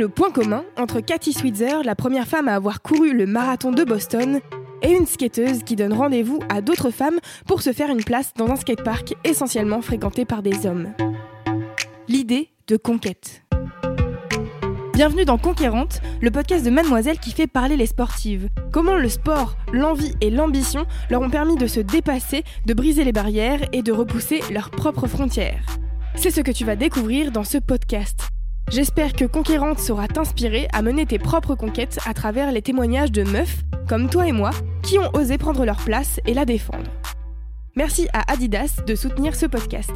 le point commun entre Cathy Switzer, la première femme à avoir couru le marathon de Boston, et une skateuse qui donne rendez-vous à d'autres femmes pour se faire une place dans un skatepark essentiellement fréquenté par des hommes L'idée de conquête. Bienvenue dans Conquérante, le podcast de Mademoiselle qui fait parler les sportives. Comment le sport, l'envie et l'ambition leur ont permis de se dépasser, de briser les barrières et de repousser leurs propres frontières. C'est ce que tu vas découvrir dans ce podcast. J'espère que Conquérante saura t'inspirer à mener tes propres conquêtes à travers les témoignages de meufs, comme toi et moi, qui ont osé prendre leur place et la défendre. Merci à Adidas de soutenir ce podcast.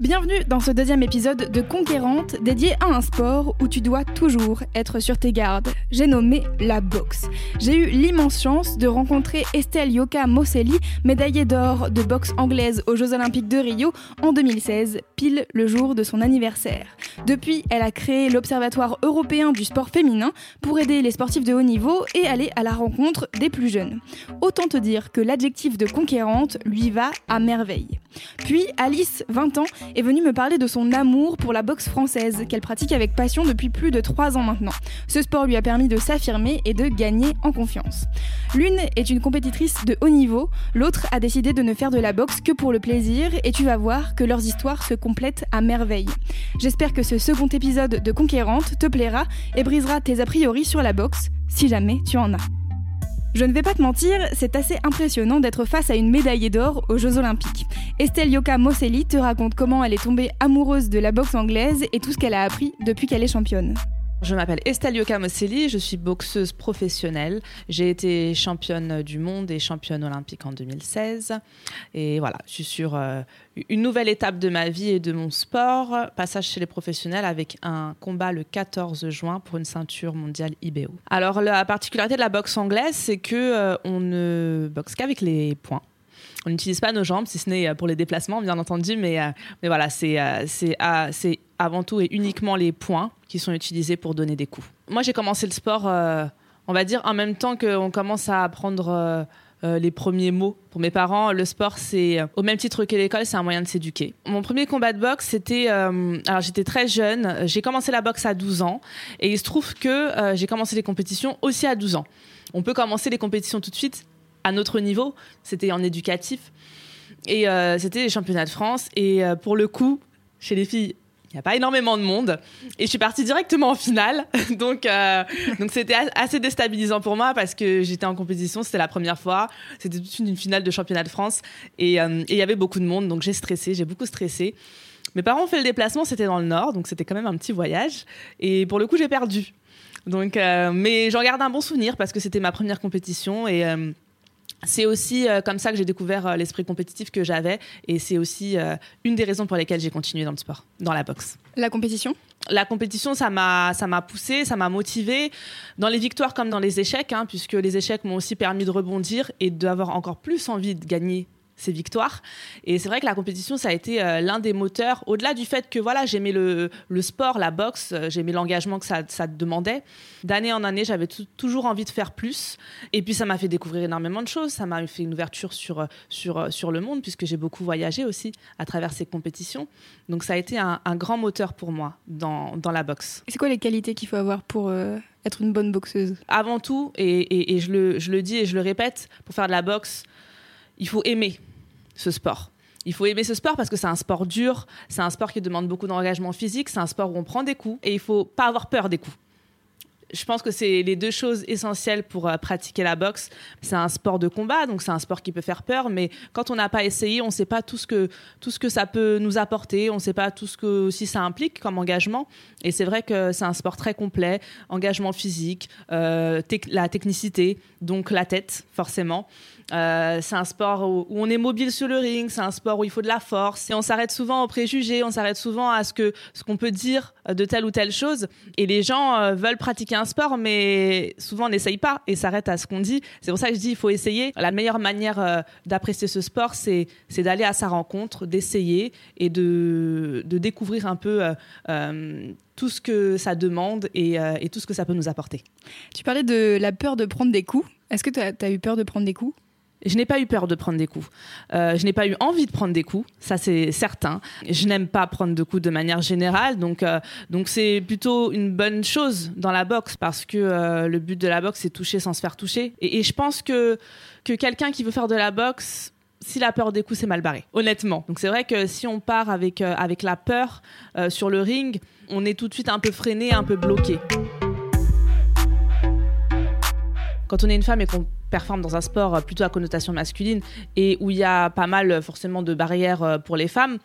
Bienvenue dans ce deuxième épisode de Conquérante dédié à un sport où tu dois toujours être sur tes gardes. J'ai nommé la boxe. J'ai eu l'immense chance de rencontrer Estelle Yoka Moselli, médaillée d'or de boxe anglaise aux Jeux Olympiques de Rio en 2016, pile le jour de son anniversaire. Depuis, elle a créé l'Observatoire européen du sport féminin pour aider les sportifs de haut niveau et aller à la rencontre des plus jeunes. Autant te dire que l'adjectif de conquérante lui va à merveille. Puis Alice, 20 ans, est venue me parler de son amour pour la boxe française, qu'elle pratique avec passion depuis plus de 3 ans maintenant. Ce sport lui a permis de s'affirmer et de gagner en confiance. L'une est une compétitrice de haut niveau, l'autre a décidé de ne faire de la boxe que pour le plaisir, et tu vas voir que leurs histoires se complètent à merveille. J'espère que ce second épisode de Conquérante te plaira et brisera tes a priori sur la boxe, si jamais tu en as. Je ne vais pas te mentir, c'est assez impressionnant d'être face à une médaillée d'or aux Jeux Olympiques. Estelle Yoka Moselli te raconte comment elle est tombée amoureuse de la boxe anglaise et tout ce qu'elle a appris depuis qu'elle est championne. Je m'appelle Estelle Yoka Moselli, je suis boxeuse professionnelle. J'ai été championne du monde et championne olympique en 2016. Et voilà, je suis sur euh, une nouvelle étape de ma vie et de mon sport. Passage chez les professionnels avec un combat le 14 juin pour une ceinture mondiale IBO. Alors la particularité de la boxe anglaise, c'est que euh, on ne boxe qu'avec les poings. On n'utilise pas nos jambes, si ce n'est pour les déplacements, bien entendu, mais, euh, mais voilà, c'est avant tout et uniquement les poings qui sont utilisés pour donner des coups. Moi, j'ai commencé le sport, euh, on va dire, en même temps qu'on commence à apprendre euh, euh, les premiers mots. Pour mes parents, le sport, c'est au même titre que l'école, c'est un moyen de s'éduquer. Mon premier combat de boxe, c'était. alors, j'étais très jeune. J'ai commencé la boxe à 12 ans. Et il se trouve que j'ai commencé les compétitions aussi à 12 ans. On peut commencer les compétitions tout de suite à notre niveau. C'était en éducatif. Et c'était les championnats de France. Et pour le coup, chez les filles, il n'y a pas énormément de monde. Et je suis partie directement en finale. donc, euh, donc c'était assez déstabilisant pour moi parce que j'étais en compétition, c'était la première fois. C'était toute une finale de championnat de France. Euh, et il y avait beaucoup de monde, donc j'ai stressé, j'ai beaucoup stressé. Mes parents ont fait le déplacement, c'était dans le nord, donc c'était quand même un petit voyage. Et pour le coup, j'ai perdu. Donc, euh, mais j'en garde un bon souvenir parce que c'était ma première compétition et c'est aussi euh, comme ça que j'ai découvert euh, l'esprit compétitif que j'avais et c'est aussi euh, une des raisons pour lesquelles j'ai continué dans le sport, dans la boxe. La compétition? La compétition, ça m'a, ça m'a poussé, ça m'a motivé dans les victoires comme dans les échecs, hein, puisque les échecs m'ont aussi permis de rebondir et d'avoir encore plus envie de gagner ces victoires. Et c'est vrai que la compétition, ça a été euh, l'un des moteurs, au-delà du fait que voilà, j'aimais le, le, sport, la boxe, euh, j'aimais l'engagement que ça, ça demandait. D'année en année, j'avais toujours envie de faire plus. Et puis ça m'a fait découvrir énormément de choses. Ça m'a fait une ouverture sur, euh, sur, sur le monde, puisque j'ai beaucoup voyagé aussi à travers ces compétitions. Donc ça a été un, un grand moteur pour moi dans, dans la boxe. C'est quoi les qualités qu'il faut avoir pour... être une bonne boxeuse? Avant tout, et, et, et je, le, je le dis et je le répète, pour faire de la boxe, il faut aimer ce sport. Il faut aimer ce sport parce que c'est un sport dur, c'est un sport qui demande beaucoup d'engagement physique, c'est un sport où on prend des coups et il faut pas avoir peur des coups. Je pense que c'est les deux choses essentielles pour euh, pratiquer la boxe. C'est un sport de combat, donc c'est un sport qui peut faire peur, mais quand on n'a pas essayé, on ne sait pas tout ce, que, tout ce que ça peut nous apporter, on ne sait pas tout ce que aussi ça implique comme engagement. Et c'est vrai que c'est un sport très complet, engagement physique, euh, la technicité, donc la tête, forcément. Euh, c'est un sport où, on est mobile sur le ring, c'est un sport où il faut de la force. Et on s'arrête souvent aux préjugés, on s'arrête souvent à ce que ce qu'on peut dire de telle ou telle chose. Et les gens veulent pratiquer un sport, mais souvent n'essayent pas et s'arrêtent à ce qu'on dit. C'est pour ça que je dis il faut essayer. La meilleure manière euh, d'apprécier ce sport, c'est d'aller à sa rencontre, d'essayer et de, découvrir un peu tout ce que ça demande et, tout ce que ça peut nous apporter. Tu parlais de la peur de prendre des coups. Est-ce que tu as, eu peur de prendre des coups? Je n'ai pas eu peur de prendre des coups. Euh, je n'ai pas eu envie de prendre des coups, ça c'est certain. Je n'aime pas prendre de coups de manière générale, donc euh, donc c'est plutôt une bonne chose dans la boxe parce que euh, le but de la boxe c'est toucher sans se faire toucher. Et, je pense que que quelqu'un qui veut faire de la boxe s'il a peur des coups, c'est mal barré, honnêtement. Donc c'est vrai que si on part avec, avec la peur sur le ring, on est tout de suite un peu freiné, un peu bloqué. Quand on est une femme et qu'on performe dans un sport plutôt à connotation masculine et où il y a pas mal forcément de barrières euh, pour les femmes,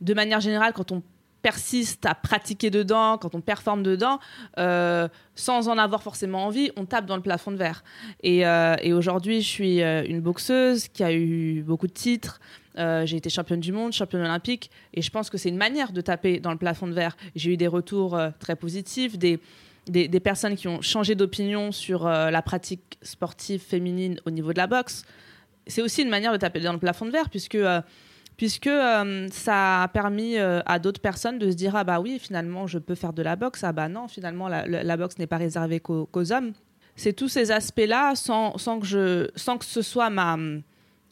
de manière générale, quand on persiste à pratiquer dedans, quand on performe dedans, euh, sans en avoir forcément envie, on tape dans le plafond de verre. Et, euh, aujourd'hui, je suis une boxeuse qui a eu beaucoup de titres. j'ai été championne du monde, championne olympique, et je pense que c'est une manière de taper dans le plafond de verre. J'ai eu des retours très positifs, des, des, personnes qui ont changé d'opinion sur euh, la pratique sportive féminine au niveau de la boxe, c'est aussi une manière de taper dans le plafond de verre, puisque, euh, puisque euh, ça a permis à d'autres personnes de se dire Ah bah oui, finalement, je peux faire de la boxe. Ah bah non, finalement, la, boxe n'est pas réservée qu'aux hommes. C'est tous ces aspects-là, sans, sans, sans que ce soit ma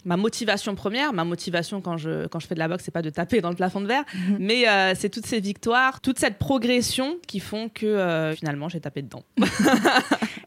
ma motivation première, ma motivation quand je, quand je fais de la boxe, c'est pas de taper dans le plafond de verre, mhm. mais euh, c'est toutes ces victoires, toute cette progression qui font que euh, finalement j'ai tapé dedans.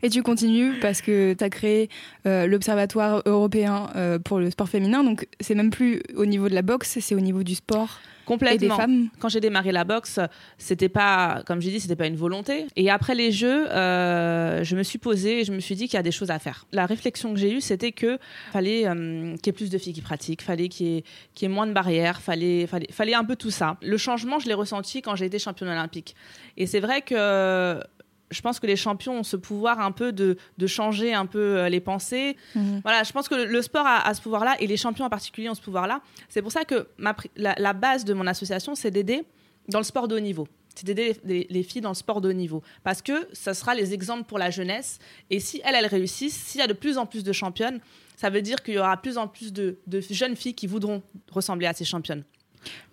Et tu continues parce que tu as créé euh, l'Observatoire européen pour le sport féminin, donc c'est même plus au niveau de la boxe, c'est au niveau du sport. Complètement. Quand j'ai démarré la boxe, c'était pas, comme j'ai dit, c'était pas une volonté. Et après les Jeux, euh, je me suis posée et je me suis dit qu'il y a des choses à faire. La réflexion que j'ai eue, c'était que fallait euh, qu'il y ait plus de filles qui pratiquent, fallait qu'il y, ait moins de barrières, fallait, fallait, fallait un peu tout ça. Le changement, je l'ai ressenti quand j'ai été championne olympique. Et c'est vrai que je pense que les champions ont ce pouvoir un peu de, changer un peu euh, les pensées. Mhm. Voilà, je pense que le, sport a, ce pouvoir-là et les champions en particulier ont ce pouvoir-là. C'est pour ça que la, base de mon association, c'est d'aider dans le sport de haut niveau. C'est d'aider les, filles dans le sport de haut niveau. Parce que ça sera les exemples pour la jeunesse. Et si elles, elles réussissent, s'il y a de plus en plus de championnes, ça veut dire qu'il y aura plus en plus de, jeunes filles qui voudront ressembler à ces championnes.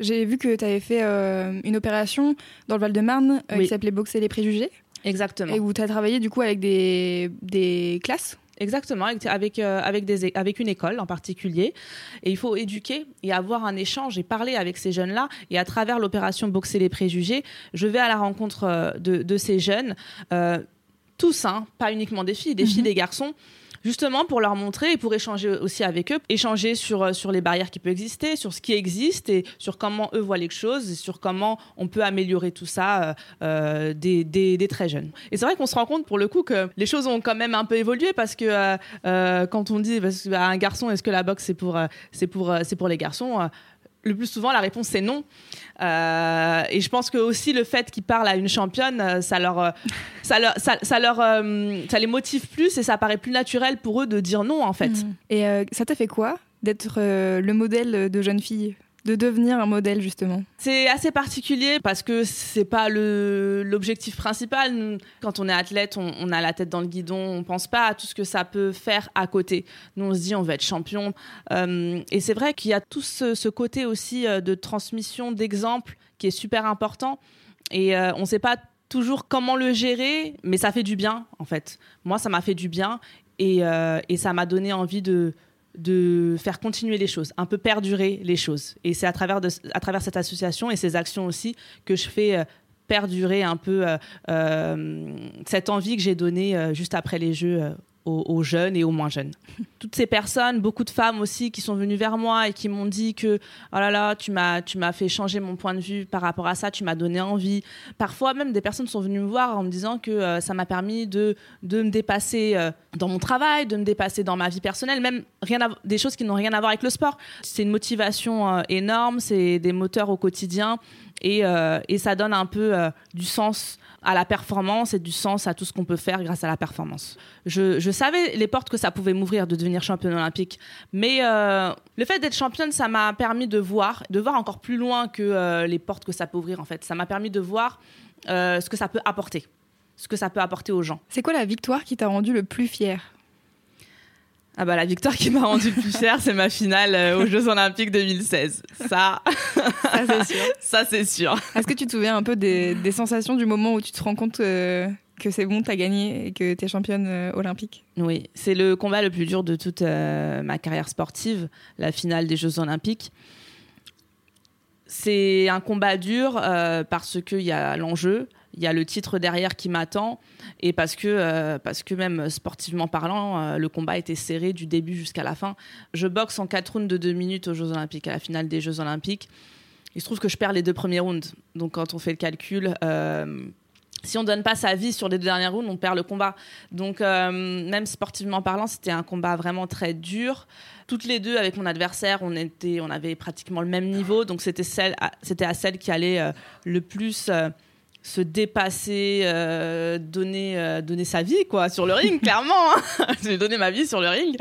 J'ai vu que tu avais fait euh, une opération dans le Val-de-Marne euh, qui s'appelait Boxer les préjugés. Exactement. Et où tu as travaillé du coup avec des, des classes? Exactement, avec, euh, avec, des, avec une école en particulier. Et il faut éduquer et avoir un échange et parler avec ces jeunes-là. Et à travers l'opération Boxer les préjugés, je vais à la rencontre euh, de, de ces jeunes, euh, tous, hein, pas uniquement des filles, des filles, mhm. des garçons justement pour leur montrer et pour échanger aussi avec eux, échanger sur, euh, sur les barrières qui peuvent exister, sur ce qui existe et sur comment eux voient les choses et sur comment on peut améliorer tout ça euh, euh des, très jeunes. Et c'est vrai qu'on se rend compte pour le coup que les choses ont quand même un peu évolué parce que quand on dit à un garçon est-ce que la boxe c'est pour, c'est pour, c'est pour les garçons le plus souvent, la réponse c'est non. Euh, et je pense que aussi le fait qu'ils parlent à une championne, euh, ça leur, euh, ça leur, ça, leur, ça les motive plus et ça paraît plus naturel pour eux de dire non en fait. Mmh. Et ça t'a fait quoi d'être le modèle de jeune fille? De devenir un modèle justement C'est assez particulier parce que c'est pas l'objectif principal. Quand on est athlète, on, a la tête dans le guidon, on pense pas à tout ce que ça peut faire à côté. Nous, on se dit on va être champion. Euh, et c'est vrai qu'il y a tout ce, côté aussi euh, de transmission d'exemples qui est super important. Et euh, on ne sait pas toujours comment le gérer, mais ça fait du bien en fait. Moi, ça m'a fait du bien et ça m'a donné envie de de faire continuer les choses, un peu perdurer les choses. Et c'est à travers, travers cette association et ces actions aussi que je fais euh, perdurer un peu euh, euh, cette envie que j'ai donnée juste après les Jeux aux, jeunes et aux moins jeunes. Toutes ces personnes, beaucoup de femmes aussi qui sont venues vers moi et qui m'ont dit que oh là là, tu m'as tu m'as fait changer mon point de vue par rapport à ça, tu m'as donné envie. Parfois même des personnes sont venues me voir en me disant que euh, ça m'a permis de de me dépasser euh, dans mon travail, de me dépasser dans ma vie personnelle, même rien des choses qui n'ont rien à voir avec le sport. C'est une motivation euh, énorme, c'est des moteurs au quotidien et, et ça donne un peu du sens à la performance et du sens à tout ce qu'on peut faire grâce à la performance. Je, savais les portes que ça pouvait m'ouvrir de devenir championne olympique, mais euh, le fait d'être championne, ça m'a permis de voir, de voir encore plus loin que euh, les portes que ça peut ouvrir en fait. Ça m'a permis de voir euh, ce que ça peut apporter, ce que ça peut apporter aux gens. C'est quoi la victoire qui t'a rendu le plus fier? Ah bah la victoire qui m'a rendu le plus fière, c'est ma finale euh, aux Jeux Olympiques 2016. Ça, ça c'est sûr. Ça c'est sûr. Est-ce que tu te souviens un peu des, sensations du moment où tu te rends compte euh, que c'est bon, t'as gagné et que t'es championne euh, olympique? Oui, c'est le combat le plus dur de toute ma carrière sportive, la finale des Jeux Olympiques. C'est un combat dur parce qu'il y a l'enjeu, il y a le titre derrière qui m'attend et parce que, euh, parce que même sportivement parlant, euh, le combat était serré du début jusqu'à la fin. Je boxe en 4 rounds de 2 minutes aux Jeux Olympiques, à la finale des Jeux Olympiques. Il se trouve que je perds les deux premiers rounds. Donc quand on fait le calcul, euh, si on donne pas sa vie sur les deux dernières rounds, on perd le combat. Donc même sportivement parlant, c'était un combat vraiment très dur. Toutes les deux, avec mon adversaire, on, était, on avait pratiquement le même niveau. Donc c'était à celle qui allait le plus se dépasser, euh, donner, euh, donner sa vie quoi sur le ring, clairement. Hein. J'ai donné ma vie sur le ring.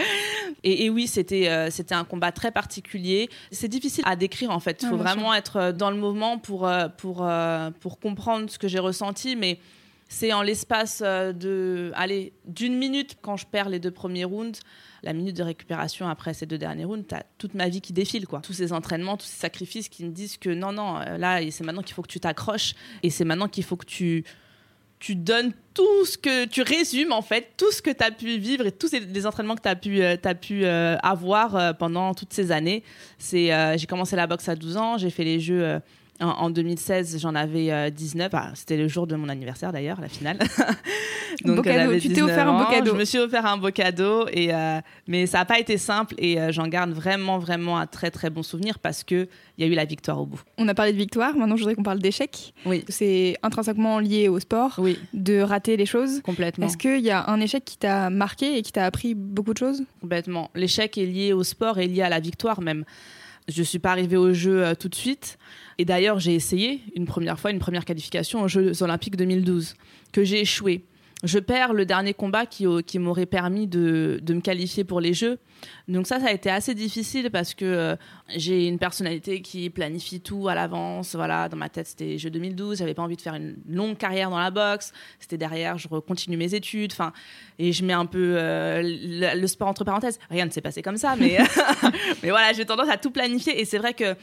Et, oui, c'était euh, c'était un combat très particulier. C'est difficile à décrire en fait. Il faut vraiment être dans le mouvement pour pour pour comprendre ce que j'ai ressenti, mais c'est en l'espace de allez d'une minute quand je perds les deux premiers rounds la minute de récupération après ces deux derniers rounds, tu as toute ma vie qui défile, quoi. Tous ces entraînements, tous ces sacrifices qui me disent que non, non, euh, là, c'est maintenant qu'il faut que tu t'accroches et c'est maintenant qu'il faut que tu tu donnes tout ce que tu résumes en fait tout ce que tu as pu vivre et tous les entraînements que tu as pu euh, pu euh, avoir pendant toutes ces années c'est j'ai commencé la boxe à 12 ans j'ai fait les jeux en, 2016, j'en avais 19. Euh, c'était le jour de mon anniversaire d'ailleurs, la finale. Donc, tu t'es offert un beau cadeau. Je me suis offert un beau cadeau, et, euh, mais ça n'a pas été simple et euh, j'en garde vraiment, vraiment un très, très bon souvenir parce qu'il y a eu la victoire au bout. On a parlé de victoire, maintenant je voudrais qu'on parle d'échec. Oui. C'est intrinsèquement lié au sport, oui. de rater les choses. Complètement. Est-ce qu'il y a un échec qui t'a marqué et qui t'a appris beaucoup de choses? Complètement. L'échec est lié au sport et lié à la victoire même. Je ne suis pas arrivée au jeu tout de suite. Et d'ailleurs, j'ai essayé une première fois, une première qualification aux Jeux Olympiques 2012, que j'ai échoué. Je perds le dernier combat qui, m'aurait permis de, de, me qualifier pour les Jeux. Donc ça, ça a été assez difficile parce que euh, j'ai une personnalité qui planifie tout à l'avance. Voilà, dans ma tête, c'était Jeux 2012. J'avais pas envie de faire une longue carrière dans la boxe. C'était derrière, je continue mes études. Enfin, et je mets un peu euh, le, sport entre parenthèses. Rien ne s'est passé comme ça, mais mais voilà, j'ai tendance à tout planifier. Et c'est vrai que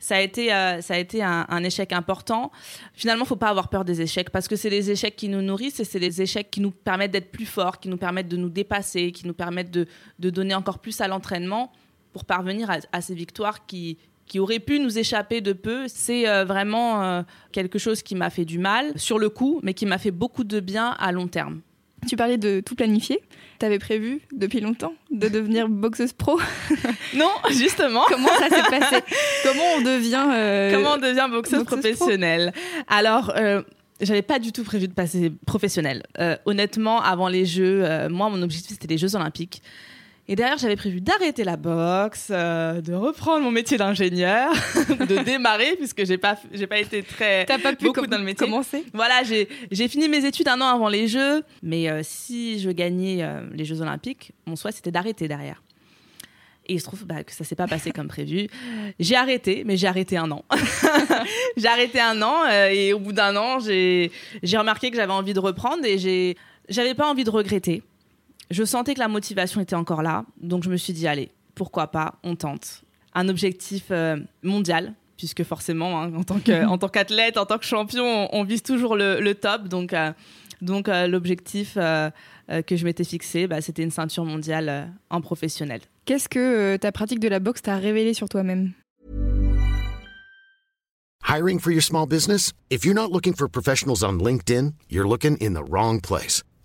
ça a été, euh, ça a été un, échec important. Finalement, il faut pas avoir peur des échecs parce que c'est les échecs qui nous nourrissent et c'est les échecs qui nous permettent d'être plus forts, qui nous permettent de nous dépasser, qui nous permettent de, de donner encore plus à l'entraînement pour parvenir à, ces victoires qui, qui auraient pu nous échapper de peu. C'est euh, vraiment euh, quelque chose qui m'a fait du mal sur le coup, mais qui m'a fait beaucoup de bien à long terme. Tu parlais de tout planifier. Tu avais prévu depuis longtemps de devenir boxeuse pro Non, justement. Comment ça s'est passé? Comment on devient euh, Comment on devient boxeuse, professionnelle? Alors. Euh, j'avais pas du tout prévu de passer professionnelle. Euh, honnêtement, avant les Jeux, moi, mon objectif, c'était les Jeux Olympiques. Et derrière, j'avais prévu d'arrêter la boxe, euh, de reprendre mon métier d'ingénieur, de démarrer puisque j'ai pas j'ai pas été très T'as pas pu beaucoup dans le métier. Commencer? Voilà, j'ai j'ai fini mes études un an avant les Jeux, mais euh, si je gagnais euh, les Jeux Olympiques, mon souhait c'était d'arrêter derrière. Et il se trouve bah, que ça s'est pas passé comme prévu. J'ai arrêté, mais j'ai arrêté un an. j'ai arrêté un an et au bout d'un an, j'ai j'ai remarqué que j'avais envie de reprendre et j'ai j'avais pas envie de regretter je sentais que la motivation était encore là, donc je me suis dit, allez, pourquoi pas, on tente. Un objectif euh, mondial, puisque forcément, hein, en tant qu'athlète, en tant que champion, on, vise toujours le, top. Donc, euh, donc euh, l'objectif que je m'étais fixé, bah, c'était une ceinture mondiale en professionnel. Qu'est-ce que ta pratique de la boxe t'a révélé sur toi-même? Hiring for your small business? If you're not looking for professionals on LinkedIn, you're looking in the wrong place.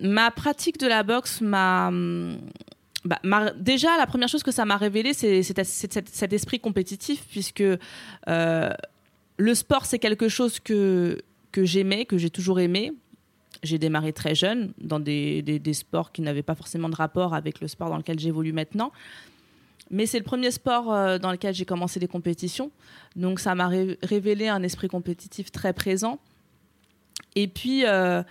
Ma pratique de la boxe m'a. bah, m'a- déjà, la première chose que ça m'a révélé, c'est cet, esprit compétitif, puisque euh, le sport, c'est quelque chose que, j'aimais, que j'ai toujours aimé. J'ai démarré très jeune dans des, des- des sports qui n'avaient pas forcément de rapport avec le sport dans lequel j'évolue maintenant. Mais c'est le premier sport euh, dans lequel j'ai commencé les compétitions. Donc ça m'a ré- révélé un esprit compétitif très présent. Et puis, euh,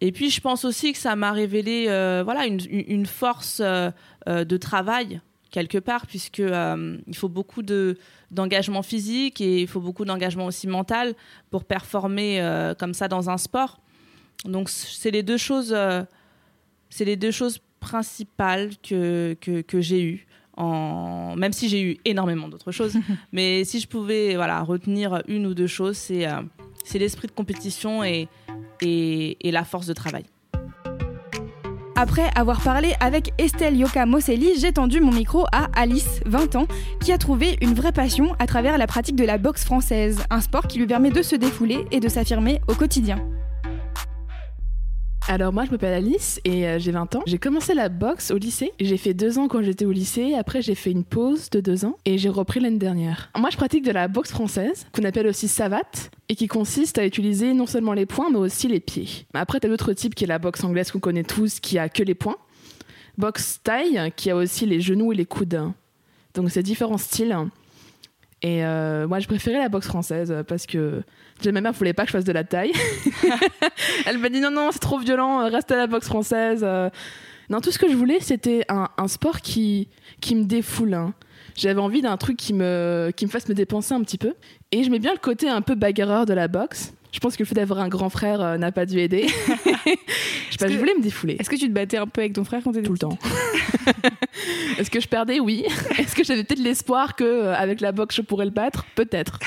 et puis je pense aussi que ça m'a révélé euh, voilà, une, une- force euh, euh, de travail quelque part, puisque euh, il faut beaucoup de d'engagement physique et il faut beaucoup d'engagement aussi mental pour performer comme ça dans un sport. Donc c'est les deux choses, c'est les deux choses principales que, que, que j'ai eues. En... Même si j'ai eu énormément d'autres choses, mais si je pouvais voilà, retenir une ou deux choses, c'est c'est l'esprit de compétition et, la force de travail. Après avoir parlé avec Estelle Yoka Moselli, j'ai tendu mon micro à Alice, 20 ans, qui a trouvé une vraie passion à travers la pratique de la boxe française, un sport qui lui permet de se défouler et de s'affirmer au quotidien. Alors moi je m'appelle Alice et euh, j'ai 20 ans. J'ai commencé la boxe au lycée. J'ai fait deux ans quand j'étais au lycée. Après j'ai fait une pause de deux ans et j'ai repris l'année dernière. Moi je pratique de la boxe française qu'on appelle aussi savate et qui consiste à utiliser non seulement les poings mais aussi les pieds. Après t'as d'autres types qui est la boxe anglaise qu'on connaît tous qui a que les poings. Boxe taille qui a aussi les genoux et les coudes. Donc c'est différents styles. Et euh, moi, je préférais la boxe française parce que déjà, ma mère voulait pas que je fasse de la taille. Elle m'a dit non, non, c'est trop violent, reste à la boxe française. euh. Non, tout ce que je voulais, c'était un, un sport qui, qui me défoule. hein. J'avais envie d'un truc qui me, qui me fasse me dépenser un petit peu. Et je mets bien le côté un peu bagarreur de la boxe. Je pense que le fait d'avoir un grand frère euh, n'a pas dû aider. je pas, que- je voulais me défouler. Est-ce que tu te battais un peu avec ton frère quand t'étais Tout le temps. Est-ce que je perdais? Oui. Est-ce que j'avais peut-être l'espoir que euh, avec la boxe je pourrais le battre? Peut-être.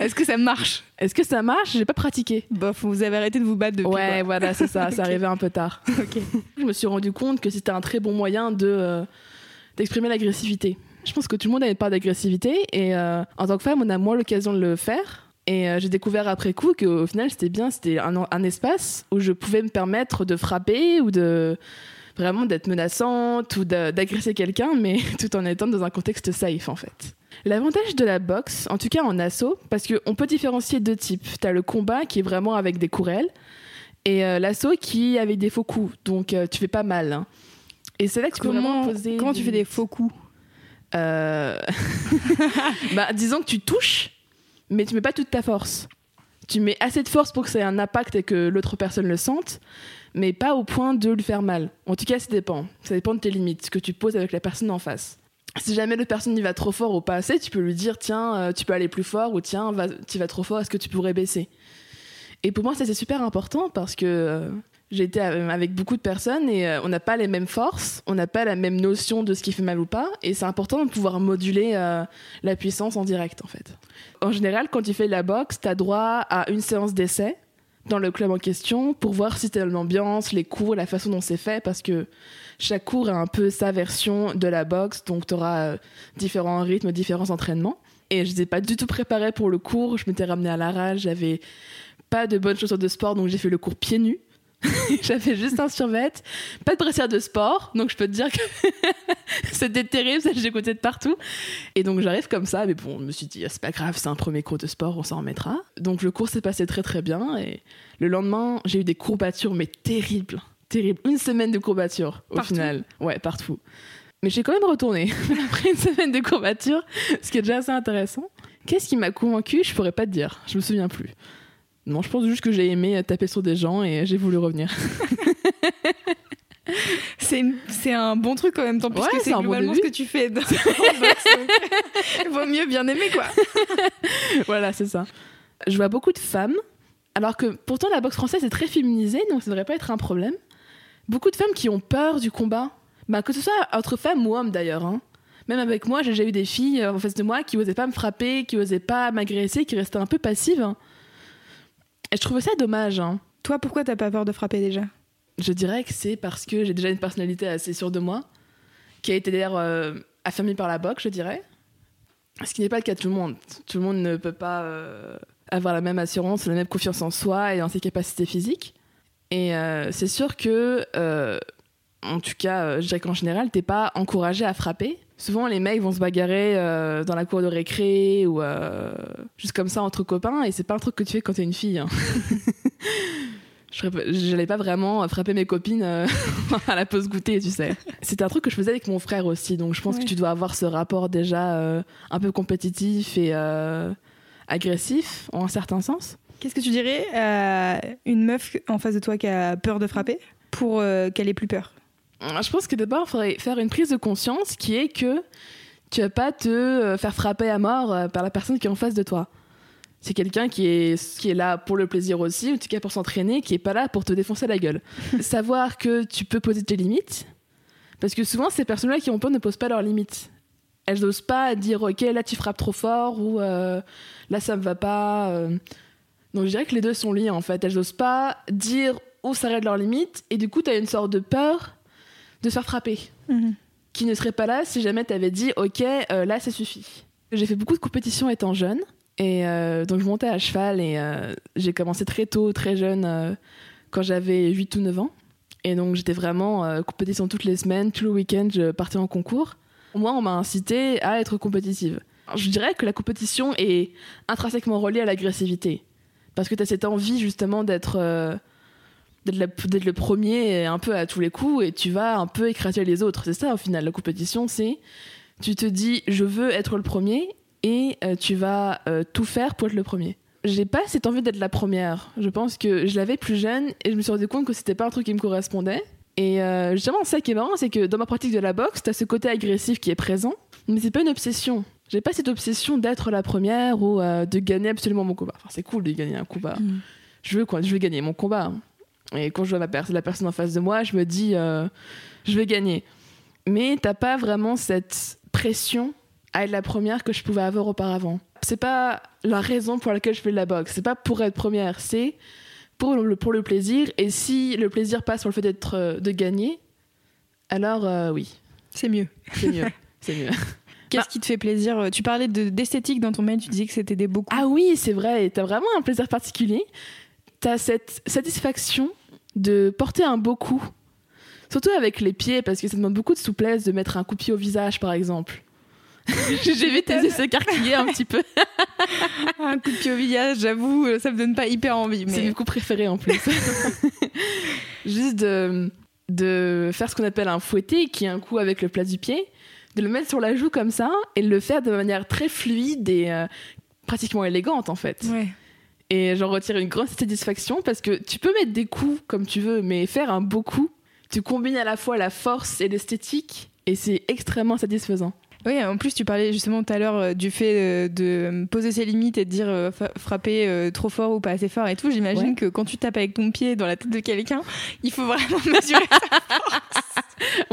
Est-ce que ça marche? Est-ce que ça marche? J'ai pas pratiqué. Bof, vous avez arrêté de vous battre depuis. ouais, quoi. voilà, c'est ça. Ça arrivait un peu tard. Ok. Je me suis rendu compte que c'était un très bon moyen de euh, d'exprimer l'agressivité. Je pense que tout le monde a une part d'agressivité et en tant que femme, on a moins l'occasion de le faire. Et euh, j'ai découvert après coup qu'au final, c'était bien, c'était un, un espace où je pouvais me permettre de frapper ou de vraiment d'être menaçante ou d'agresser quelqu'un, mais tout en étant dans un contexte safe en fait. L'avantage de la boxe, en tout cas en assaut, parce qu'on peut différencier deux types. T'as le combat qui est vraiment avec des courelles et euh, l'assaut qui est avec des faux coups. Donc euh, tu fais pas mal. hein. Et c'est là que tu peux vraiment Comment, poser. comment tu fais des faux coups? Bah, disons que tu touches, mais tu mets pas toute ta force. Tu mets assez de force pour que ça ait un impact et que l'autre personne le sente, mais pas au point de lui faire mal. En tout cas, ça dépend. Ça dépend de tes limites, ce que tu poses avec la personne en face. Si jamais l'autre personne y va trop fort ou pas assez, tu peux lui dire tiens, euh, tu peux aller plus fort ou tiens, va, tu vas trop fort, est-ce que tu pourrais baisser? Et pour moi, ça c'est super important parce que été euh, avec beaucoup de personnes et euh, on n'a pas les mêmes forces, on n'a pas la même notion de ce qui fait mal ou pas, et c'est important de pouvoir moduler euh, la puissance en direct en fait. En général, quand tu fais de la boxe, tu as droit à une séance d'essai dans le club en question pour voir si t'as l'ambiance, les cours, la façon dont c'est fait, parce que chaque cours a un peu sa version de la boxe, donc tu auras différents rythmes, différents entraînements. Et je n'étais pas du tout préparée pour le cours, je m'étais ramenée à l'arrache, j'avais pas de bonnes chaussures de sport, donc j'ai fait le cours pieds nus. J'avais juste un survêt, pas de brassière de sport, donc je peux te dire que c'était terrible, ça j'écoutais de partout. Et donc j'arrive comme ça, mais bon, je me suis dit, ah, c'est pas grave, c'est un premier cours de sport, on s'en remettra. Donc le cours s'est passé très très bien, et le lendemain, j'ai eu des courbatures, mais terribles, terribles. Une semaine de courbatures au Partout final. Ouais, partout. Mais j'ai quand même retourné après une semaine de courbatures, ce qui est déjà assez intéressant. Qu'est-ce qui m'a convaincu? Je pourrais pas te dire, je me souviens plus. Non, je pense juste que j'ai aimé taper sur des gens et j'ai voulu revenir. C'est un bon truc en même temps, puisque Ouais, c'est bon globalement début. ce que tu fais dans boxe, Vaut mieux bien aimer, quoi. voilà, c'est ça. Je vois beaucoup de femmes, alors que pourtant la boxe française est très féminisée, donc ça devrait pas être un problème. beaucoup de femmes qui ont peur du combat. Bah, que ce soit entre femmes ou hommes d'ailleurs. hein. Même avec moi, j'ai déjà eu des filles en face de moi qui osaient pas me frapper, qui osaient pas m'agresser, qui restaient un peu passives. hein. Et je trouvais ça dommage. hein. Toi, pourquoi t'as pas peur de frapper déjà? Je dirais que c'est parce que j'ai déjà une personnalité assez sûre de moi, qui a été d'ailleurs euh, affirmée par la boxe, je dirais. Ce qui n'est pas le cas de tout le monde. Tout le monde ne peut pas euh, avoir la même assurance, la même confiance en soi et en ses capacités physiques. Et euh, c'est sûr que, euh, en tout cas, je dirais qu'en général, t'es pas encouragé à frapper. Souvent, les mecs vont se bagarrer euh, dans la cour de récré ou euh, juste comme ça entre copains, et c'est pas un truc que tu fais quand t'es une fille. hein. Je serais pas- J'allais pas vraiment frapper mes copines euh, à la pause goûter, tu sais. C'était un truc que je faisais avec mon frère aussi, donc je pense Ouais. que tu dois avoir ce rapport déjà un peu compétitif et agressif, en un certain sens. Qu'est-ce que tu dirais à une meuf en face de toi qui a peur de frapper pour qu'elle ait plus peur? Je pense que d'abord, il faudrait faire une prise de conscience qui est que tu vas pas te euh, faire frapper à mort euh, par la personne qui est en face de toi. C'est quelqu'un qui est, qui est là pour le plaisir aussi, en tout cas pour s'entraîner, qui est pas là pour te défoncer la gueule. Savoir que tu peux poser tes limites, parce que souvent ces personnes-là qui ont peur ne posent pas leurs limites. Elles n'osent pas dire ok là tu frappes trop fort ou euh, là ça me va pas. Donc je dirais que les deux sont liés en fait. Elles n'osent pas dire où s'arrêtent leurs limites et du coup tu as une sorte de peur de se faire frapper qui ne serait pas là si jamais tu avais dit ok euh, là ça suffit. J'ai fait beaucoup de compétitions étant jeune et euh, donc je montais à cheval et euh, j'ai commencé très tôt, très jeune quand j'avais 8 ou 9 ans et donc j'étais vraiment compétition toutes les semaines, tout le week-end je partais en concours. Moi on m'a incité à être compétitive. Alors, je dirais que la compétition est intrinsèquement reliée à l'agressivité parce que tu as cette envie justement d'être d'être le premier un peu à tous les coups et tu vas un peu écraser les autres. C'est ça au final, la compétition, c'est tu te dis je veux être le premier et euh, tu vas euh, tout faire pour être le premier. J'ai pas cette envie d'être la première. Je pense que je l'avais plus jeune et je me suis rendu compte que c'était pas un truc qui me correspondait. Et euh, justement, ça qui est marrant, c'est que dans ma pratique de la boxe, t'as ce côté agressif qui est présent, mais c'est pas une obsession. J'ai pas cette obsession d'être la première ou de gagner absolument mon combat. Enfin, c'est cool de gagner un combat. Je veux quoi? Je veux gagner mon combat. Et quand je vois ma la personne en face de moi, je me dis, euh, je vais gagner. Mais t'as pas vraiment cette pression à être la première que je pouvais avoir auparavant. C'est pas la raison pour laquelle je fais de la boxe. C'est pas pour être première. C'est pour le, pour le plaisir. Et si le plaisir passe sur le fait d'être, euh, de gagner, alors euh, oui, C'est mieux. c'est mieux. c'est mieux. Qu'est-ce qui te fait plaisir Tu parlais de- d'esthétique dans ton mail, tu disais que c'était des beaux coups. Ah oui, c'est vrai. Et T'as vraiment un plaisir particulier. T'as cette satisfaction de porter un beau coup. Surtout avec les pieds, parce que ça demande beaucoup de souplesse de mettre un coup de pied au visage, par exemple. J'ai vu tes yeux s'écarquiller un petit peu. un coup de pied au visage, j'avoue, ça me donne pas hyper envie. C'est Mais mon coup préféré en plus. Juste de, de faire ce qu'on appelle un fouetté, qui est un coup avec le plat du pied, de le mettre sur la joue comme ça et de le faire de manière très fluide et euh, pratiquement élégante en fait. ouais. Et j'en retire une grande satisfaction parce que tu peux mettre des coups comme tu veux, mais faire un beau coup, tu combines à la fois la force et l'esthétique et c'est extrêmement satisfaisant. Oui, en plus, tu parlais justement tout à l'heure euh, du fait euh, de poser ses limites et de dire euh, frapper euh, trop fort ou pas assez fort et tout. J'imagine Ouais. que quand tu tapes avec ton pied dans la tête de quelqu'un, il faut vraiment mesurer.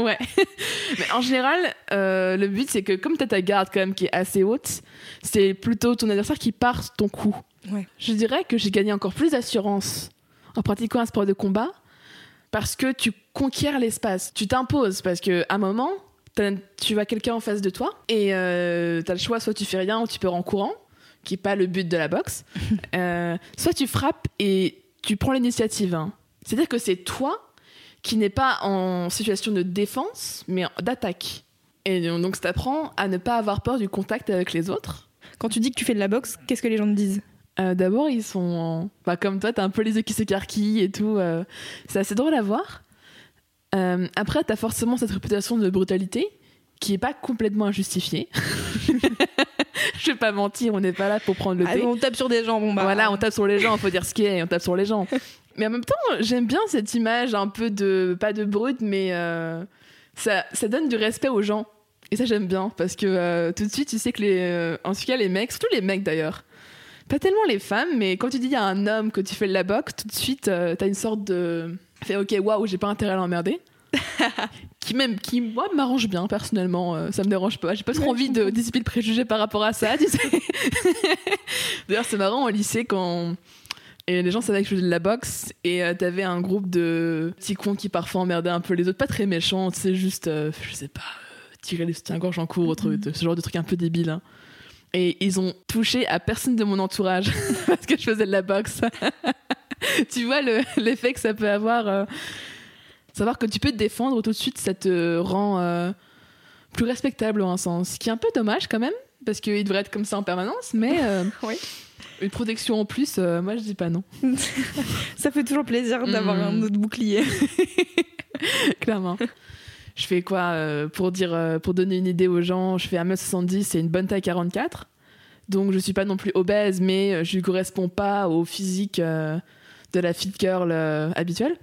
Ouais. Mais en général, euh, le but c'est que comme tu as ta garde quand même qui est assez haute, c'est plutôt ton adversaire qui part ton coup. Ouais. Je dirais que j'ai gagné encore plus d'assurance en pratiquant un sport de combat parce que tu conquiers l'espace, tu t'imposes parce que à un moment, tu as quelqu'un en face de toi et tu as le choix soit tu fais rien ou tu pars en courant, qui est pas le but de la boxe, Euh, soit tu frappes et tu prends l'initiative. hein. C'est-à-dire que c'est toi qui n'est pas en situation de défense, mais d'attaque. Et donc, ça t'apprend à ne pas avoir peur du contact avec les autres. Quand tu dis que tu fais de la boxe, qu'est-ce que les gens te disent? Euh, D'abord, ils sont. Bah, comme toi, t'as un peu les yeux qui s'écarquillent et tout. euh, C'est assez drôle à voir. Euh, après, t'as forcément cette réputation de brutalité qui est pas complètement injustifiée. Je vais pas mentir, on n'est pas là pour prendre le Ah, thé. On tape sur des gens, bon bah. Voilà, on tape sur les gens, faut dire ce qui est, on tape sur les gens. Mais en même temps, j'aime bien cette image un peu de, pas de brut, mais ça, ça donne du respect aux gens. Et ça, j'aime bien, parce que euh, tout de suite, tu sais que les, euh, en tout cas, les mecs, surtout les mecs d'ailleurs, pas tellement les femmes, mais quand tu dis il y a un homme que tu fais de la boxe, tout de suite, euh, t'as une sorte de. Fait ok, waouh, j'ai pas intérêt à l'emmerder. qui même, qui moi m'arrange bien personnellement, euh, ça me dérange pas. J'ai pas trop envie de dissiper le préjugé par rapport à ça, tu sais. D'ailleurs, c'est marrant au lycée quand. Et les gens savaient que je faisais de la boxe et euh, t'avais un groupe de petits cons qui parfois emmerdaient un peu les autres, pas très méchants, tu sais, juste, euh, je sais pas, tirer les soutiens-gorge en cours, autre- ce genre de truc un peu débile. hein. Et ils ont touché à personne de mon entourage parce que je faisais de la boxe. tu vois le- l'effet que ça peut avoir. euh, savoir que tu peux te défendre tout de suite, ça te rend euh, plus respectable en un sens. Ce qui est un peu dommage quand même, parce qu'il devrait être comme ça en permanence, mais euh, Oui. une protection en plus, moi je dis pas non. Ça fait toujours plaisir d'avoir Mm. un autre bouclier. Clairement. Je fais quoi euh, pour dire euh, pour donner une idée aux gens, je fais 1m70 et une bonne taille 44. Donc je suis pas non plus obèse mais euh, je ne correspond pas au physique de la fit girl habituelle.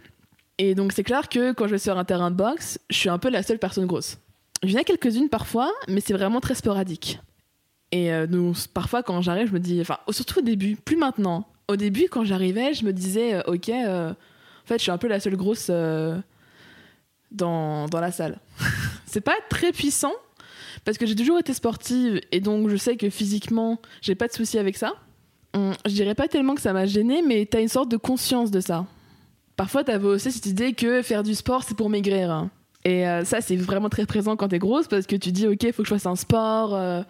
Et donc c'est clair que quand je vais sur un terrain de boxe, je suis un peu la seule personne grosse. Il y quelques-unes parfois, mais c'est vraiment très sporadique. Et donc parfois quand j'arrive, je me dis enfin surtout au début, plus maintenant. Au début quand j'arrivais, je me disais OK en fait, je suis un peu la seule grosse dans, la salle. c'est pas très puissant parce que j'ai toujours été sportive et donc je sais que physiquement, j'ai pas de souci avec ça. Hum, Je dirais pas tellement que ça m'a gêné, mais t'as une sorte de conscience de ça. Parfois, t'avais aussi cette idée que faire du sport, c'est pour maigrir. hein. Et euh, ça, c'est vraiment très présent quand t'es grosse parce que tu dis, ok, il faut que je fasse un sport euh,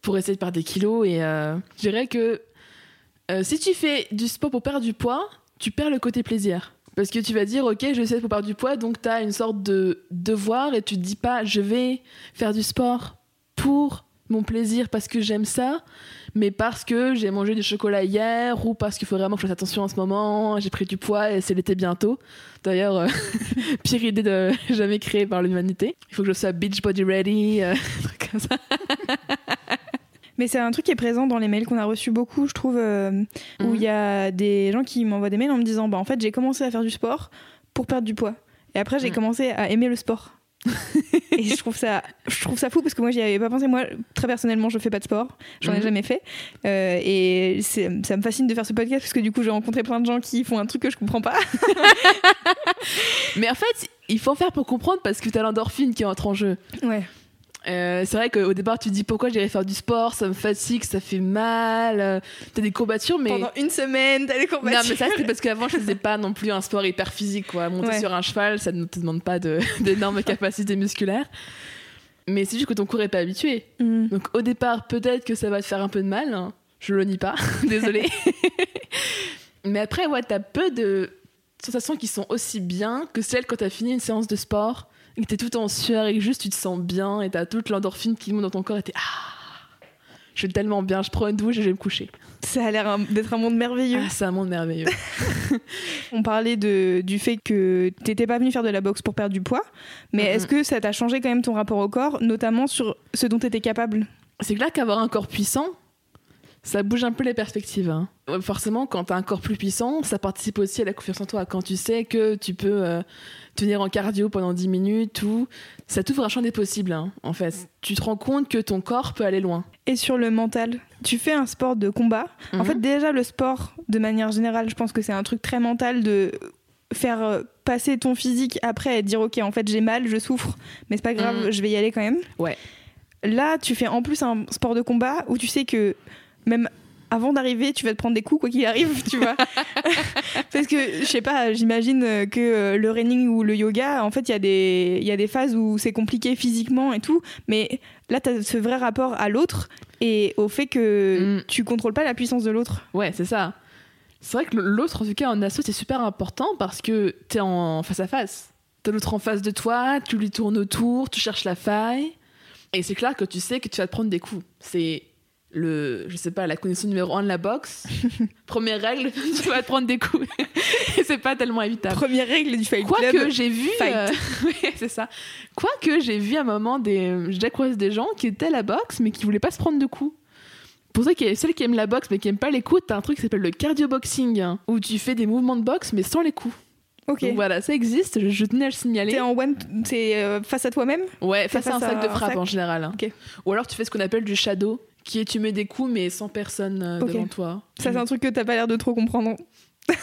pour essayer de perdre des kilos. Et euh, je dirais que si tu fais du sport pour perdre du poids, tu perds le côté plaisir. Parce que tu vas dire, ok, je sais pour perdre du poids, donc tu as une sorte de devoir et tu te dis pas, je vais faire du sport pour mon plaisir parce que j'aime ça, mais parce que j'ai mangé du chocolat hier ou parce qu'il faut vraiment que je fasse attention en ce moment, j'ai pris du poids et c'est l'été bientôt. D'ailleurs, euh, pire idée de jamais créée par l'humanité. Il faut que je sois beach body ready, euh, truc comme ça. Mais c'est un truc qui est présent dans les mails qu'on a reçus beaucoup, je trouve, euh, où Mhm. il y a des gens qui m'envoient des mails en me disant bah en fait j'ai commencé à faire du sport pour perdre du poids. Et après j'ai commencé à aimer le sport. et je trouve ça je trouve ça fou parce que moi j'y avais pas pensé moi très personnellement je fais pas de sport j'en ai Mhm. jamais fait Euh, et ça me fascine de faire ce podcast parce que du coup j'ai rencontré plein de gens qui font un truc que je comprends pas Mais en fait, il faut en faire pour comprendre parce que tu as l'endorphine qui entre en jeu. ouais Euh, c'est vrai qu'au départ, tu te dis pourquoi j'irais faire du sport, ça me fatigue, ça fait mal, euh, t'as des courbatures, mais. pendant une semaine t'as Non, courbatures mais ça, c'était parce qu'avant, je faisais pas non plus un sport hyper physique, quoi. Monter Ouais. sur un cheval, ça ne te demande pas de- d'énormes capacités musculaires. Mais c'est juste que ton corps est pas habitué. Mhm. Donc, au départ, peut-être que ça va te faire un peu de mal. hein. Je le nie pas, désolé. mais après, ouais, t'as peu de sensations qui sont aussi bien que celles quand t'as fini une séance de sport et que t'es tout en sueur et que juste tu te sens bien et t'as toute l'endorphine qui monte dans ton corps et t'es ah, je suis tellement bien, je prends une douche et je vais me coucher. ça a l'air d'être un monde merveilleux Ah, c'est un monde merveilleux. On parlait de, du fait que t'étais pas venu faire de la boxe pour perdre du poids, mais est-ce que ça t'a changé quand même ton rapport au corps, notamment sur ce dont t'étais capable? C'est clair qu'avoir un corps puissant, ça bouge un peu les perspectives. hein. Ouais, Forcément, quand tu as un corps plus puissant, ça participe aussi à la confiance en toi. Quand tu sais que tu peux euh, tenir en cardio pendant 10 minutes, ou ça t'ouvre un champ des possibles. hein, en fait, tu te rends compte que ton corps peut aller loin. Et sur le mental, tu fais un sport de combat. En Mhm. fait, déjà, le sport, de manière générale, je pense que c'est un truc très mental de faire euh, passer ton physique après et dire ok en fait j'ai mal je souffre mais c'est pas grave Mhm. je vais y aller quand même Ouais. là tu fais en plus un sport de combat où tu sais que même avant d'arriver tu vas te prendre des coups quoi qu'il arrive tu vois parce que je sais pas j'imagine que euh, le running ou le yoga en fait il y a des il y a des phases où c'est compliqué physiquement et tout mais là tu as ce vrai rapport à l'autre et au fait que Mm. tu contrôles pas la puissance de l'autre Ouais, c'est ça. C'est vrai que l'autre, en tout cas en asso, c'est super important parce que t'es en face à face. T'as l'autre en face de toi, tu lui tournes autour, tu cherches la faille. Et c'est clair que tu sais que tu vas te prendre des coups. C'est le, je sais pas, la condition numéro un de la boxe. Première règle, tu vas te prendre des coups. C'est pas tellement évitable. première règle du fight Quoique club j'ai vu, euh, ouais, c'est ça. Quoique j'ai vu à un moment des, j'ai croisé des gens qui étaient à la boxe mais qui voulaient pas se prendre de coups. Pour ça qu'il y a celles qui aiment la boxe mais qui aiment pas les coups, t'as un truc qui s'appelle le cardio boxing hein, où tu fais des mouvements de boxe mais sans les coups. ok Donc voilà, ça existe. Je, je tenais à le signaler. t'es en one c'est euh, face à toi-même? Ouais, face à un sac à de un frappe sac? en général. hein. Ou alors tu fais ce qu'on appelle du shadow, qui est tu mets des coups mais sans personne euh, devant toi. Ça, c'est un truc que t'as pas l'air de trop comprendre.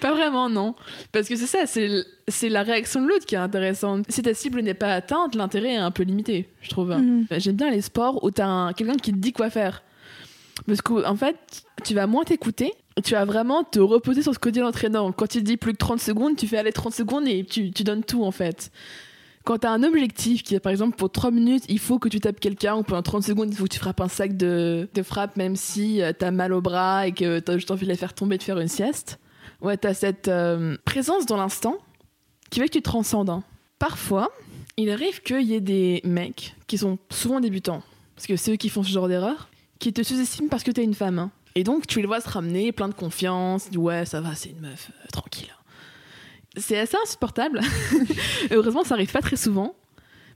Pas vraiment, non. Parce que c'est ça, c'est la réaction de l'autre qui est intéressante. Si ta cible n'est pas atteinte, l'intérêt est un peu limité, je trouve. Mhm. J'aime bien les sports où t'as un- quelqu'un qui te dit quoi faire. Parce qu'en en fait, tu vas moins t'écouter. Tu vas vraiment te reposer sur ce que dit l'entraîneur. Quand il te dit plus que 30 secondes, tu fais aller 30 secondes et tu, tu donnes tout en fait. Quand tu as un objectif qui est par exemple pour 3 minutes, il faut que tu tapes quelqu'un ou pendant 30 secondes, il faut que tu frappes un sac de, de frappe même si tu as mal au bras et que tu as juste envie de les faire tomber de faire une sieste. Ouais, tu as cette euh, présence dans l'instant qui fait que tu te transcendes. hein. Parfois, il arrive qu'il y ait des mecs qui sont souvent débutants, parce que c'est eux qui font ce genre d'erreur, qui te sous-estiment parce que t'es une femme. hein. Et donc, tu les vois se ramener, plein de confiance, ouais, ça va, c'est une meuf, euh, tranquille. C'est assez insupportable. Heureusement, ça arrive pas très souvent.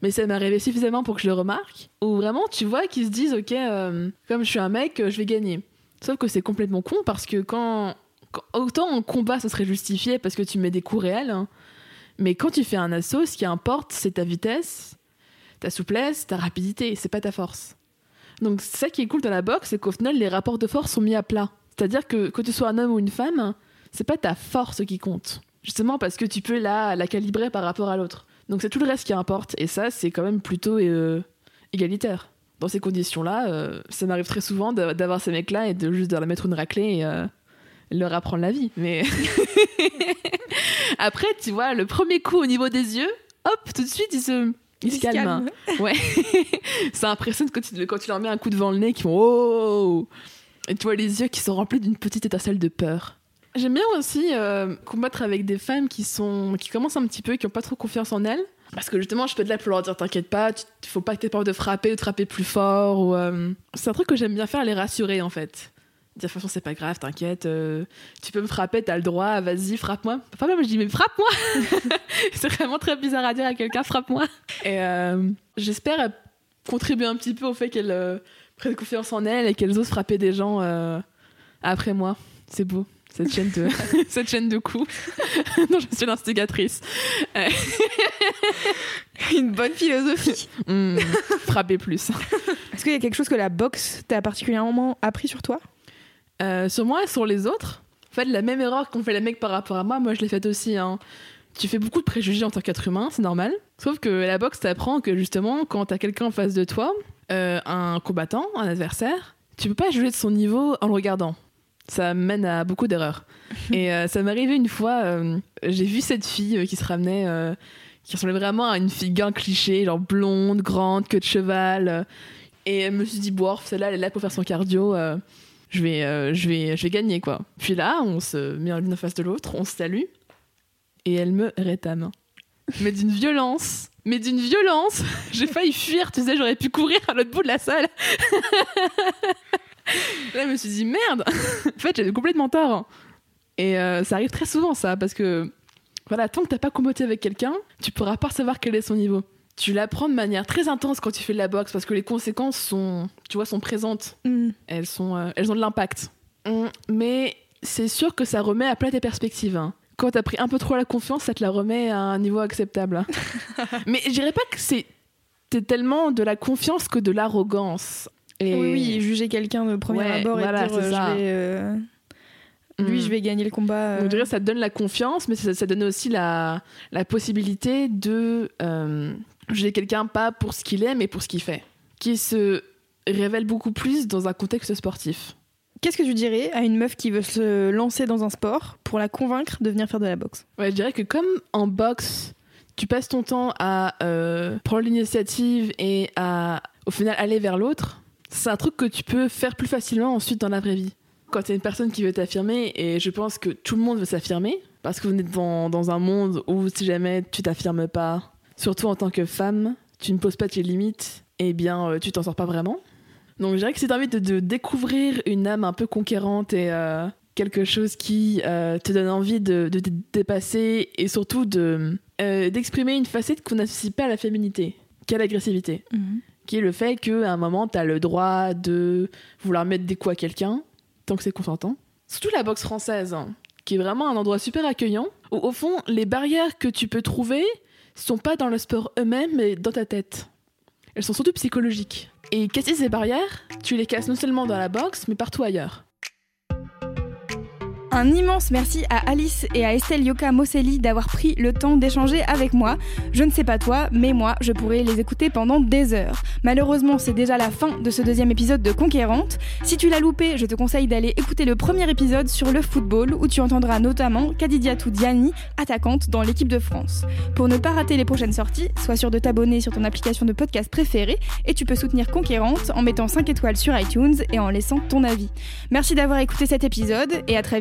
Mais ça m'est arrivé suffisamment pour que je le remarque. Où vraiment, tu vois qu'ils se disent, ok, euh, comme je suis un mec, euh, je vais gagner. Sauf que c'est complètement con parce que quand, Autant en combat, ça serait justifié parce que tu mets des coups réels. hein. Mais quand tu fais un assaut, ce qui importe, c'est ta vitesse, ta souplesse, ta rapidité. C'est pas ta force. Donc, ça qui est cool dans la boxe, c'est qu'au final, les rapports de force sont mis à plat. C'est-à-dire que que tu sois un homme ou une femme, c'est pas ta force qui compte. Justement parce que tu peux la, la calibrer par rapport à l'autre. Donc c'est tout le reste qui importe. Et ça, c'est quand même plutôt euh, égalitaire. Dans ces conditions-là, euh, ça m'arrive très souvent d'avoir ces mecs-là et de juste de leur mettre une raclée et euh, leur apprendre la vie. Mais après, tu vois, le premier coup au niveau des yeux, hop, tout de suite, ils se, ils se calment. Ouais. ça impressionne quand tu, quand tu leur mets un coup devant le nez, qui font oh Et tu vois les yeux qui sont remplis d'une petite étincelle de peur. J'aime bien aussi euh, combattre avec des femmes qui sont qui commencent un petit peu, qui ont pas trop confiance en elles. Parce que justement, je peux être là pour leur dire T'inquiète pas, tu, faut pas que t'aies peur de frapper de frapper plus fort. Euh, C'est un truc que j'aime bien faire, les rassurer en fait. Dire, de toute façon, c'est pas grave, t'inquiète, euh, tu peux me frapper, t'as le droit, vas-y, frappe-moi. Pas même, je dis Mais frappe-moi C'est vraiment très bizarre à dire à quelqu'un Frappe-moi Et j'espère contribuer un petit peu au fait qu'elles prennent confiance en elles et qu'elles osent frapper des gens après moi. C'est beau. Cette chaîne de, cette chaîne de coups. non, je suis l'instigatrice. Euh, Une bonne philosophie. hmm, frapper plus. Est-ce qu'il y a quelque chose que la boxe t'a particulièrement appris sur toi? Euh, sur moi et sur les autres, en fait, la même erreur qu'ont fait les mecs par rapport à moi, moi je l'ai faite aussi. hein. Tu fais beaucoup de préjugés en tant qu'être humain, c'est normal. Sauf que la boxe t'apprend que justement, quand t'as quelqu'un en face de toi, euh, un combattant, un adversaire, tu peux pas juger de son niveau en le regardant. Ça mène à beaucoup d'erreurs. Et euh, ça m'est arrivé une fois, euh, j'ai vu cette fille euh, qui se ramenait, euh, qui ressemblait vraiment à une fille gain cliché, genre blonde, grande, queue de cheval. et elle me suis dit, bon, celle-là, elle est là pour faire son cardio. je vais, je vais, je vais gagner quoi. Puis là, on se met l'une en face de l'autre, on se salue, et elle me rétame. Mais d'une violence, mais d'une violence. J'ai failli fuir, tu sais, j'aurais pu courir à l'autre bout de la salle. là, je me suis dit merde. en fait, j'avais complètement tort. Et euh, ça arrive très souvent ça, parce que voilà, tant que t'as pas combattu avec quelqu'un, tu pourras pas savoir quel est son niveau. Tu l'apprends de manière très intense quand tu fais de la boxe, parce que les conséquences sont, tu vois, sont présentes Hmm. elles, sont, euh, elles ont de l'impact. Mm, Mais c'est sûr que ça remet à plat tes perspectives. hein. Quand t'as pris un peu trop la confiance, ça te la remet à un niveau acceptable. Mais je dirais pas que c'est tellement de la confiance que de l'arrogance. Et... Oui, oui, juger quelqu'un de premier Ouais, abord voilà, et dire euh, je vais, euh, lui, Mm. je vais gagner le combat. Euh. ça te donne la confiance, mais ça, ça donne aussi la, la possibilité de euh, juger quelqu'un pas pour ce qu'il est, mais pour ce qu'il fait. Qui se révèle beaucoup plus dans un contexte sportif. Qu'est-ce que tu dirais à une meuf qui veut se lancer dans un sport pour la convaincre de venir faire de la boxe? Ouais, je dirais que comme en boxe, tu passes ton temps à prendre l'initiative et à, au final, aller vers l'autre, c'est un truc que tu peux faire plus facilement ensuite dans la vraie vie. Quand tu une personne qui veut t'affirmer, et je pense que tout le monde veut s'affirmer, parce que vous êtes dans, dans un monde où si jamais tu t'affirmes pas, surtout en tant que femme, tu ne poses pas tes limites, eh bien, euh, tu t'en sors pas vraiment. Donc je dirais que si tu as envie de, découvrir une âme un peu conquérante et euh, quelque chose qui euh, te donne envie de, de te dépasser et surtout de d'exprimer une facette qu'on n'associe pas à la féminité, qu'à l'agressivité, qui est le fait qu'à un moment tu le droit de vouloir mettre des coups à quelqu'un tant que c'est consentant. Surtout la boxe française, qui est vraiment un endroit super accueillant, où au fond les barrières que tu peux trouver sont pas dans le sport eux-mêmes mais dans ta tête. elles sont surtout psychologiques. Et casser ces barrières, tu les casses non seulement dans la boxe, mais partout ailleurs. Un immense merci à Alice et à Estelle Yoka Moselli d'avoir pris le temps d'échanger avec moi. Je ne sais pas toi, mais moi, je pourrais les écouter pendant des heures. Malheureusement, c'est déjà la fin de ce deuxième épisode de Conquérante. Si tu l'as loupé, je te conseille d'aller écouter le premier épisode sur le football où tu entendras notamment Kadidiatou Diani, attaquante dans l'équipe de France. Pour ne pas rater les prochaines sorties, sois sûr de t'abonner sur ton application de podcast préférée et tu peux soutenir Conquérante en mettant 5 étoiles sur iTunes et en laissant ton avis. Merci d'avoir écouté cet épisode et à très